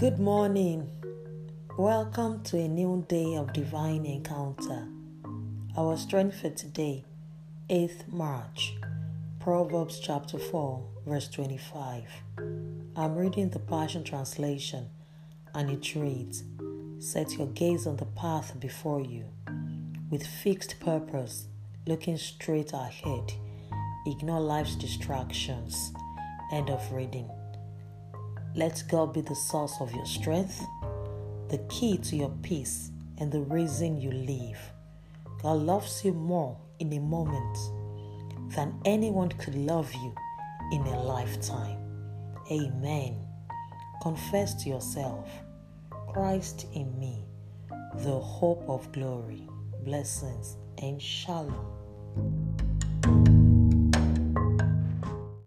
Good morning. Welcome to a new day of divine encounter. Our strength for today, 8th March, Proverbs chapter 4, verse 25. I'm reading the Passion Translation and it reads Set your gaze on the path before you with fixed purpose, looking straight ahead. Ignore life's distractions. End of reading. Let God be the source of your strength, the key to your peace, and the reason you live. God loves you more in a moment than anyone could love you in a lifetime. Amen. Confess to yourself Christ in me, the hope of glory, blessings, and shalom.